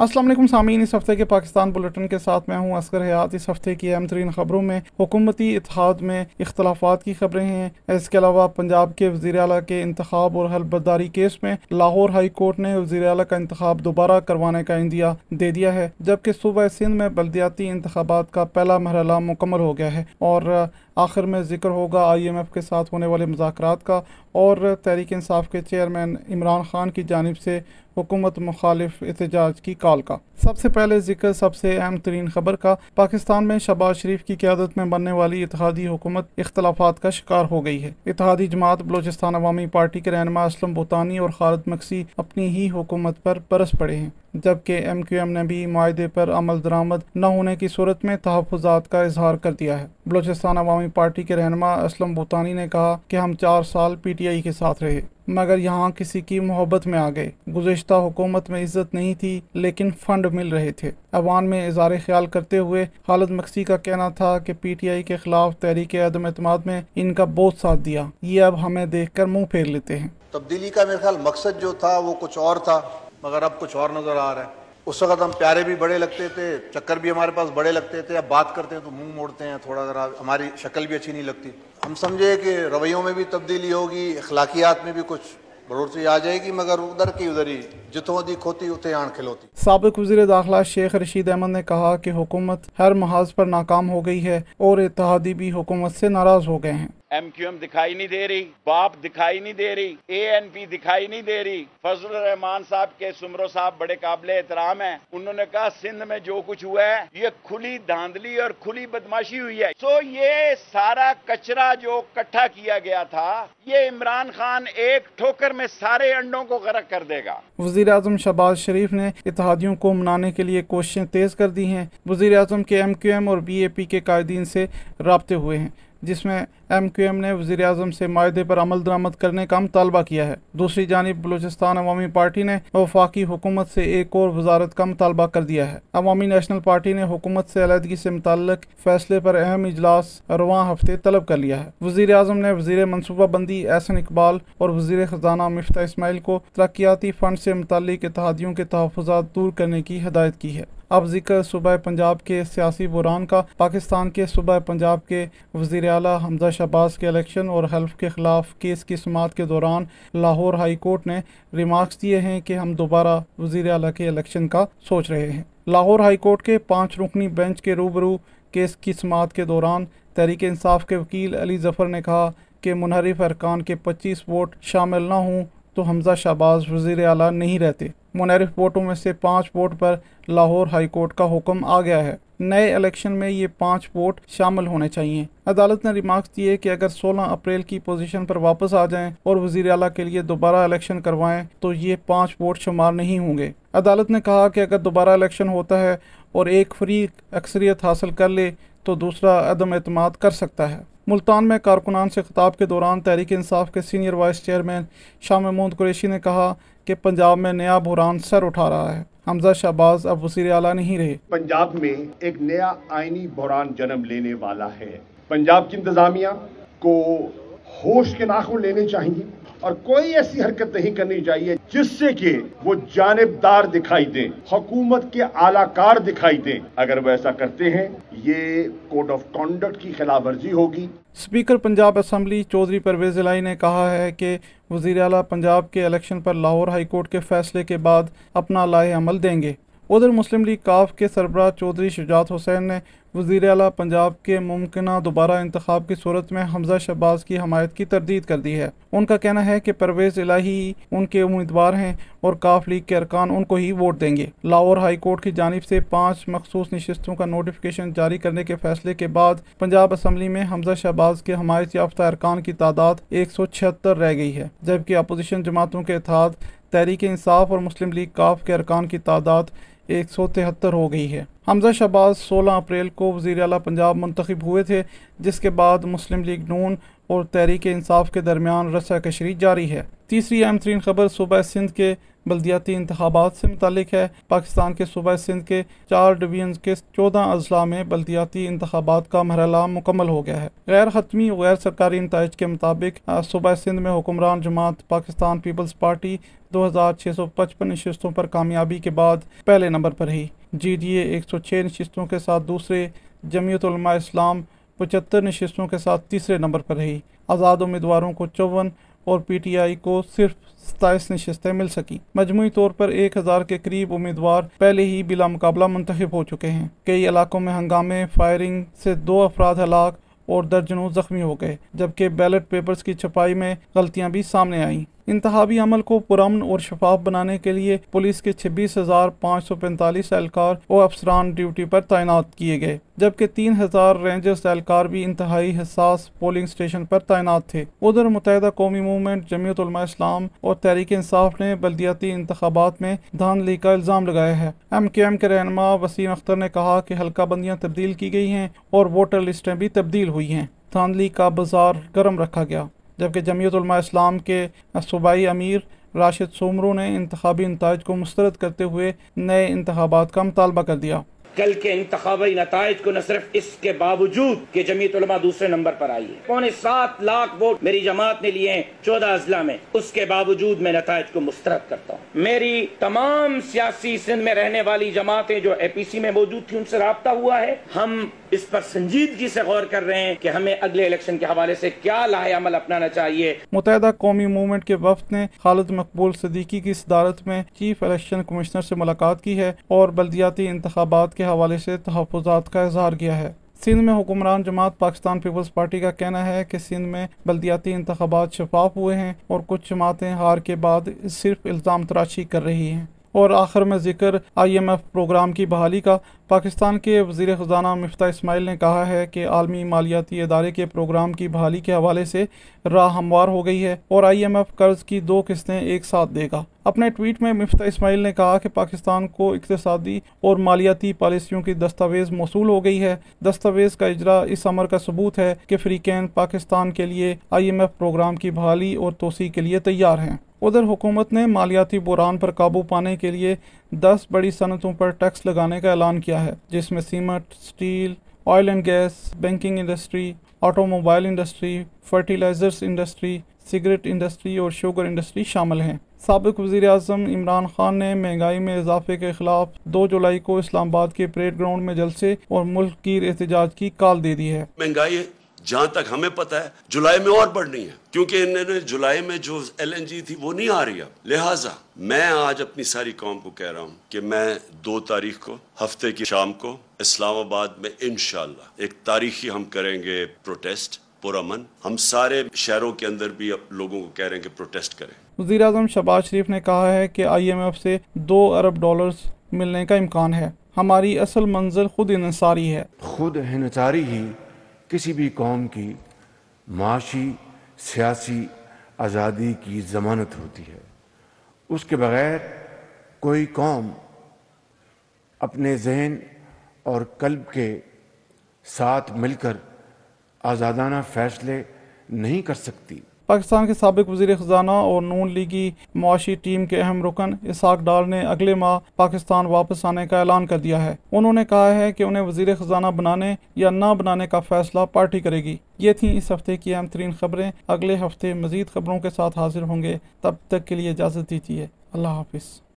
السلام علیکم سامعین، اس ہفتے کے پاکستان بلٹن کے ساتھ میں ہوں اسکر حیات۔ اس ہفتے کی اہم ترین خبروں میں حکومتی اتحاد میں اختلافات کی خبریں ہیں۔ اس کے علاوہ پنجاب کے وزیر اعلیٰ کے انتخاب اور حل بداری کیس میں لاہور ہائی کورٹ نے وزیر اعلیٰ کا انتخاب دوبارہ کروانے کا اندیا دے دیا ہے، جبکہ صوبہ سندھ میں بلدیاتی انتخابات کا پہلا مرحلہ مکمل ہو گیا ہے اور آخر میں ذکر ہوگا آئی ایم ایف کے ساتھ ہونے والے مذاکرات کا اور تحریک انصاف کے چیئرمین عمران خان کی جانب سے حکومت مخالف احتجاج کی کال کا۔ سب سے پہلے ذکر سب سے اہم ترین خبر کا، پاکستان میں شہباز شریف کی قیادت میں بننے والی اتحادی حکومت اختلافات کا شکار ہو گئی ہے۔ اتحادی جماعت بلوچستان عوامی پارٹی کے رہنما اسلم بوتانی اور خالد مکسی اپنی ہی حکومت پر برس پڑے ہیں۔ جبکہ ایم کیو ایم نے بھی معاہدے پر عمل درآمد نہ ہونے کی صورت میں تحفظات کا اظہار کر دیا ہے۔ بلوچستان عوامی پارٹی کے رہنما اسلم بوتانی نے کہا کہ ہم چار سال پی ٹی آئی کے ساتھ رہے، مگر یہاں کسی کی محبت میں آ گئے۔ گزشتہ حکومت میں عزت نہیں تھی، لیکن فنڈ مل رہے تھے۔ عوام میں اظہار خیال کرتے ہوئے خالد مکسی کا کہنا تھا کہ پی ٹی آئی کے خلاف تحریک عدم اعتماد میں ان کا بہت ساتھ دیا۔ یہ اب ہمیں دیکھ کر منہ پھیر لیتے ہیں۔ تبدیلی کا میرے خیال مقصد جو تھا وہ کچھ اور تھا۔ مگر اب کچھ اور نظر آ رہا ہے۔ اس وقت ہم پیارے بھی بڑے لگتے تھے، چکر بھی ہمارے پاس بڑے لگتے تھے، اب بات کرتے ہیں تو منہ موڑتے ہیں، تھوڑا ذرا ہماری شکل بھی اچھی نہیں لگتی۔ ہم سمجھے کہ رویوں میں بھی تبدیلی ہوگی، اخلاقیات میں بھی کچھ بڑھوتری آ جائے گی، مگر ادھر کی ادھر ہی جتوں دی کھوتی اتنے آن کھلوتی۔ سابق وزیر داخلہ شیخ رشید احمد نے کہا کہ حکومت ہر محاذ پر ناکام ہو گئی ہے اور اتحادی بھی حکومت سے ناراض ہو گئے ہیں۔ ایم کیو ایم دکھائی نہیں دے رہی، باپ دکھائی نہیں دے رہی، اے این پی دکھائی نہیں دے رہی۔ فضل الرحمان صاحب کے سمرو صاحب بڑے قابل احترام ہیں۔ انہوں نے کہا، سندھ میں جو کچھ ہوا ہے، یہ کھلی دھاندلی اور کھلی بدماشی ہوئی ہے۔ سو یہ سارا کچرا جو کٹھا کیا گیا تھا، یہ عمران خان ایک ٹھوکر میں سارے انڈوں کو غرق کر دے گا۔ وزیر اعظم شہباز شریف نے اتحادیوں کو منانے کے لیے کوششیں تیز کر دی ہیں۔ وزیر اعظم کے ایم کیو ایم اور بی اے پی کے قائدین سے رابطے ہوئے ہیں، جس میں ایم کیو ایم نے وزیر اعظم سے معاہدے پر عمل درآمد کرنے کا مطالبہ کیا ہے۔ دوسری جانب بلوچستان عوامی پارٹی نے وفاقی حکومت سے ایک اور وزارت کا مطالبہ کر دیا ہے۔ عوامی نیشنل پارٹی نے حکومت سے علیحدگی سے متعلق فیصلے پر اہم اجلاس رواں ہفتے طلب کر لیا ہے۔ وزیر اعظم نے وزیر منصوبہ بندی احسن اقبال اور وزیر خزانہ مفتہ اسماعیل کو ترقیاتی فنڈ سے متعلق اتحادیوں کے تحفظات دور کرنے کی ہدایت کی ہے۔ اب ذکر صوبہ پنجاب کے سیاسی بحران کا، پاکستان کے صوبہ پنجاب کے وزیر اعلیٰ حمزہ شہباز کے الیکشن اور حلف کے خلاف کیس کی سماعت کے دوران لاہور ہائی کورٹ نے ریمارکس دیے ہیں کہ ہم دوبارہ وزیر اعلیٰ کے الیکشن کا سوچ رہے ہیں۔ لاہور ہائی کورٹ کے پانچ رکنی بینچ کے روبرو کیس کی سماعت کے دوران تحریک انصاف کے وکیل علی ظفر نے کہا کہ منحرف ارکان کے پچیس ووٹ شامل نہ ہوں۔ تو حمزہ شہباز وزیر اعلیٰ نہیں رہتے۔ منعرف ووٹوں میں سے پانچ ووٹ پر لاہور ہائی کورٹ کا حکم آ گیا ہے۔ نئے الیکشن میں یہ پانچ ووٹ شامل ہونے چاہیے۔ عدالت نے ریمارکس دیے کہ اگر سولہ اپریل کی پوزیشن پر واپس آ جائیں اور وزیر اعلیٰ کے لیے دوبارہ الیکشن کروائیں تو یہ پانچ ووٹ شمار نہیں ہوں گے۔ عدالت نے کہا کہ اگر دوبارہ الیکشن ہوتا ہے اور ایک فریق اکثریت حاصل کر لے تو دوسرا عدم اعتماد کر سکتا ہے۔ ملتان میں کارکنان سے خطاب کے دوران تحریک انصاف کے senior vice chairman Shah Mehmood Qureshi نے کہا کہ پنجاب میں نیا بحران سر اٹھا رہا ہے۔ حمزہ شہباز اب وزیر اعلیٰ نہیں رہے۔ پنجاب میں ایک نیا آئینی بحران جنم لینے والا ہے۔ پنجاب کی انتظامیہ کو ہوش کے ناخن لینے چاہیے اور کوئی ایسی حرکت نہیں کرنی چاہیے جس سے کہ وہ جانبدار دکھائی دیں، حکومت کے اعلی کار دکھائی دیں۔ اگر وہ ایسا کرتے ہیں، یہ کوڈ آف کانڈکٹ کی خلاف ورزی ہوگی۔ اسپیکر پنجاب اسمبلی چودھری پرویز الہی نے کہا ہے کہ وزیر اعلیٰ پنجاب کے الیکشن پر لاہور ہائی کورٹ کے فیصلے کے بعد اپنا لاہ عمل دیں گے۔ ادھر مسلم لیگ کاف کے سربراہ چودھری شجاعت حسین نے وزیر اعلیٰ پنجاب کے ممکنہ دوبارہ انتخاب کی صورت میں حمزہ شہباز کی حمایت کی تردید کر دی ہے۔ ان کا کہنا ہے کہ پرویز الہی ان کے امیدوار ہیں اور کاف لیگ کے ارکان ان کو ہی ووٹ دیں گے۔ لاہور ہائی کورٹ کی جانب سے پانچ مخصوص نشستوں کا نوٹیفکیشن جاری کرنے کے فیصلے کے بعد پنجاب اسمبلی میں حمزہ شہباز کے حمایت یافتہ ارکان کی تعداد ایک سو چھہتر رہ گئی ہے، جبکہ اپوزیشن جماعتوں کے اتحاد، تحریک انصاف اور مسلم لیگ کاف کے ارکان کی تعداد ایک سو تہتر ہو گئی ہے۔ حمزہ شہباز سولہ اپریل کو وزیر اعلیٰ پنجاب منتخب ہوئے تھے، جس کے بعد مسلم لیگ نون اور تحریک انصاف کے درمیان رسہ کشری جاری ہے۔ تیسری اہم ترین خبر صوبہ سندھ کے بلدیاتی انتخابات سے متعلق ہے۔ پاکستان کے صوبہ سندھ کے چار ڈویژن کے چودہ اضلاع میں بلدیاتی انتخابات کا مرحلہ مکمل ہو گیا ہے۔ غیر حتمی غیر سرکاری نتائج کے مطابق صوبہ سندھ میں حکمران جماعت پاکستان پیپلز پارٹی دو ہزار چھ سو پچپن نشستوں پر کامیابی کے بعد پہلے نمبر پر رہی۔ جی ڈی اے ایک سو چھ نشستوں کے ساتھ دوسرے، جمعیت علماء اسلام پچہتر نشستوں کے ساتھ تیسرے نمبر پر رہی۔ آزاد امیدواروں کو چون اور پی ٹی آئی کو صرف ستائیس نشستیں مل سکی مجموعی طور پر ایک ہزار کے قریب امیدوار پہلے ہی بلا مقابلہ منتخب ہو چکے ہیں۔ کئی علاقوں میں ہنگامے، فائرنگ سے دو افراد ہلاک اور درجنوں زخمی ہو گئے، جبکہ بیلٹ پیپرز کی چھپائی میں غلطیاں بھی سامنے آئیں۔ انتخابی عمل کو پرامن اور شفاف بنانے کے لیے پولیس کے چھبیس ہزار پانچ سو پینتالیس اہلکار اور افسران ڈیوٹی پر تعینات کیے گئے، جبکہ تین ہزار رینجرز اہلکار بھی انتہائی حساس پولنگ اسٹیشن پر تعینات تھے۔ ادھر متحدہ قومی موومنٹ، جمعیت علماء اسلام اور تحریک انصاف نے بلدیاتی انتخابات میں دھاندلی کا الزام لگایا ہے۔ ایم کے ایم کے رہنما وسیم اختر نے کہا کہ حلقہ بندیاں تبدیل کی گئی ہیں اور ووٹر لسٹیں بھی تبدیل ہوئی ہیں۔ دھاندلی کا بازار گرم رکھا گیا۔ جبکہ جمعیت علماء اسلام کے صوبائی امیر راشد سومرو نے انتخابی نتائج کو مسترد کرتے ہوئے نئے انتخابات کا مطالبہ کر دیا۔ کل کے انتخابی نتائج کو نہ صرف اس کے باوجود کہ جمعیت علماء دوسرے نمبر پر آئی ہے۔ پونے سات لاکھ ووٹ میری جماعت نے لیے ہیں چودہ اضلاع میں۔ اس کے باوجود میں نتائج کو مسترد کرتا ہوں۔ میری تمام سیاسی سندھ میں رہنے والی جماعتیں جو اے پی سی میں موجود تھی ان سے رابطہ ہوا ہے۔ ہم اس پر سنجیدگی سے غور کر رہے ہیں کہ ہمیں اگلے الیکشن کے حوالے سے کیا لاہ عمل اپنانا چاہیے۔ متحدہ قومی موومنٹ کے وفد نے خالد مقبول صدیقی کی صدارت میں چیف الیکشن کمشنر سے ملاقات کی ہے اور بلدیاتی انتخابات کے حوالے سے تحفظات کا اظہار کیا ہے۔ سندھ میں حکمران جماعت پاکستان پیپلز پارٹی کا کہنا ہے کہ سندھ میں بلدیاتی انتخابات شفاف ہوئے ہیں اور کچھ جماعتیں ہار کے بعد صرف الزام تراشی کر رہی ہیں۔ اور آخر میں ذکر آئی ایم ایف پروگرام کی بحالی کا۔ پاکستان کے وزیر خزانہ مفتہ اسماعیل نے کہا ہے کہ عالمی مالیاتی ادارے کے پروگرام کی بحالی کے حوالے سے راہ ہموار ہو گئی ہے اور آئی ایم ایف قرض کی دو قسطیں ایک ساتھ دے گا۔ اپنے ٹویٹ میں مفتہ اسماعیل نے کہا کہ پاکستان کو اقتصادی اور مالیاتی پالیسیوں کی دستاویز موصول ہو گئی ہے۔ دستاویز کا اجرا اس عمر کا ثبوت ہے کہ فریقین پاکستان کے لیے آئی ایم ایف پروگرام کی بحالی اور توسیع کے لیے تیار ہیں۔ ادھر حکومت نے مالیاتی بحران پر قابو پانے کے لیے دس بڑی صنعتوں پر ٹیکس لگانے کا اعلان کیا ہے، جس میں cement, steel, oil and gas, banking industry automobile industry, fertilisers industry, cigarette industry اور شوگر انڈسٹری شامل ہیں۔ سابق وزیر اعظم عمران خان نے مہنگائی میں اضافے کے خلاف دو جولائی کو اسلام آباد کے پریڈ گراؤنڈ میں جلسے اور ملک کی احتجاج کی کال دے دی ہے۔ مہنگائی جہاں تک ہمیں پتا ہے جولائی میں اور بڑھنی ہے۔ کیونکہ انہوں نے جولائی میں جو ایل این جی تھی وہ نہیں آ رہی اب۔ لہٰذا میں آج اپنی ساری قوم کو کہہ رہا ہوں کہ میں دو تاریخ کو ہفتے کی شام کو اسلام آباد میں انشاءاللہ ایک تاریخی ہم کریں گے پروٹیسٹ پرامن۔ ہم سارے شہروں کے اندر بھی لوگوں کو کہہ رہے ہیں کہ پروٹیسٹ کریں۔ وزیر اعظم شہباز شریف نے کہا ہے کہ آئی ایم ایف سے دو ارب ڈالرز ملنے کا امکان ہے۔ ہماری اصل منزل خود انحصاری ہے۔ خود انحصاری ہی کسی بھی قوم کی معاشی، سیاسی آزادی کی ضمانت ہوتی ہے۔ اس کے بغیر کوئی قوم اپنے ذہن اور قلب کے ساتھ مل کر آزادانہ فیصلے نہیں کر سکتی۔ پاکستان کے سابق وزیر خزانہ اور نون لیگی معاشی ٹیم کے اہم رکن اسحاق ڈار نے اگلے ماہ پاکستان واپس آنے کا اعلان کر دیا ہے۔ انہوں نے کہا ہے کہ انہیں وزیر خزانہ بنانے یا نہ بنانے کا فیصلہ پارٹی کرے گی۔ یہ تھیں اس ہفتے کی اہم ترین خبریں۔ اگلے ہفتے مزید خبروں کے ساتھ حاضر ہوں گے۔ تب تک کے لیے اجازت دیجیے۔ اللہ حافظ۔